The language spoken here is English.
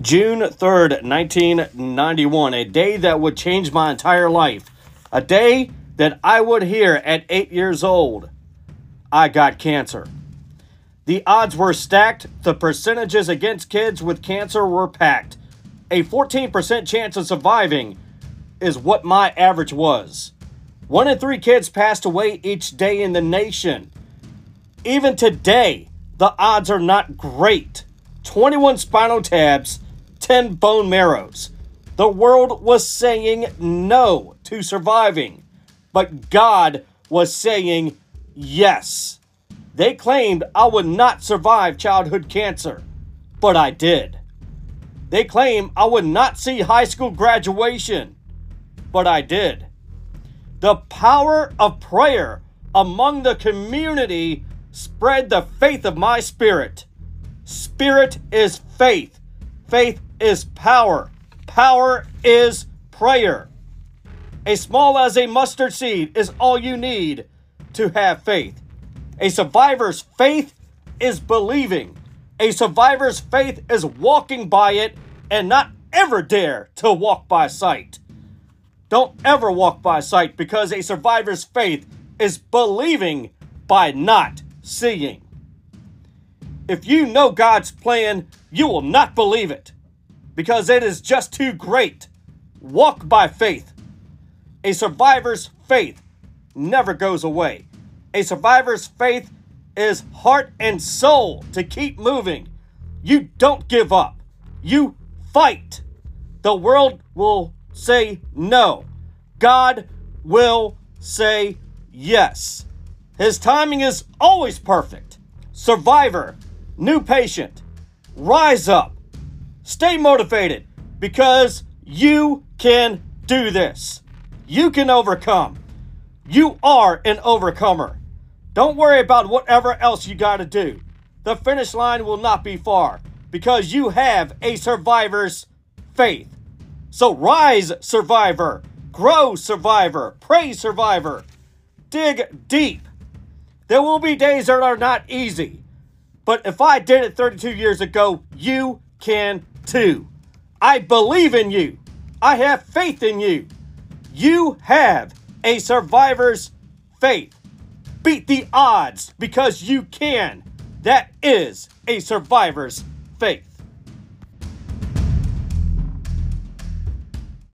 June 3rd, 1991, a day that would change my entire life. A day that I would hear at eight years old. I got cancer. The odds were stacked, the percentages against kids with cancer were packed. A 14% chance of surviving is what my average was. One in three kids passed away each day in the nation. Even today, the odds are not great. 21 spinal taps 10 bone marrows. The world was saying no to surviving, but God was saying yes. They claimed I would not survive childhood cancer, but I did. They claim I would not see high school graduation, but I did. The power of prayer among the community spread the faith of my spirit. Spirit is faith. Faith is power. Power is prayer. As small as a mustard seed is all you need to have faith. A survivor's faith is believing. A survivor's faith is walking by it and not ever dare to walk by sight. Don't ever walk by sight because a survivor's faith is believing by not seeing. If you know God's plan, you will not believe it because it is just too great. Walk by faith. A survivor's faith never goes away. A survivor's faith is heart and soul to keep moving. You don't give up. You fight. The world will say no. God will say yes. His timing is always perfect. Survivor, new patient, rise up. Stay motivated because you can do this. You can overcome. You are an overcomer. Don't worry about whatever else you got to do. The finish line will not be far because you have a survivor's faith. So rise, survivor. Grow, survivor. Pray, survivor. Dig deep. There will be days that are not easy. But if I did it 32 years ago, you can Two, I believe in you. I have faith in you. You have a survivor's faith. Beat the odds because you can. That is a survivor's faith.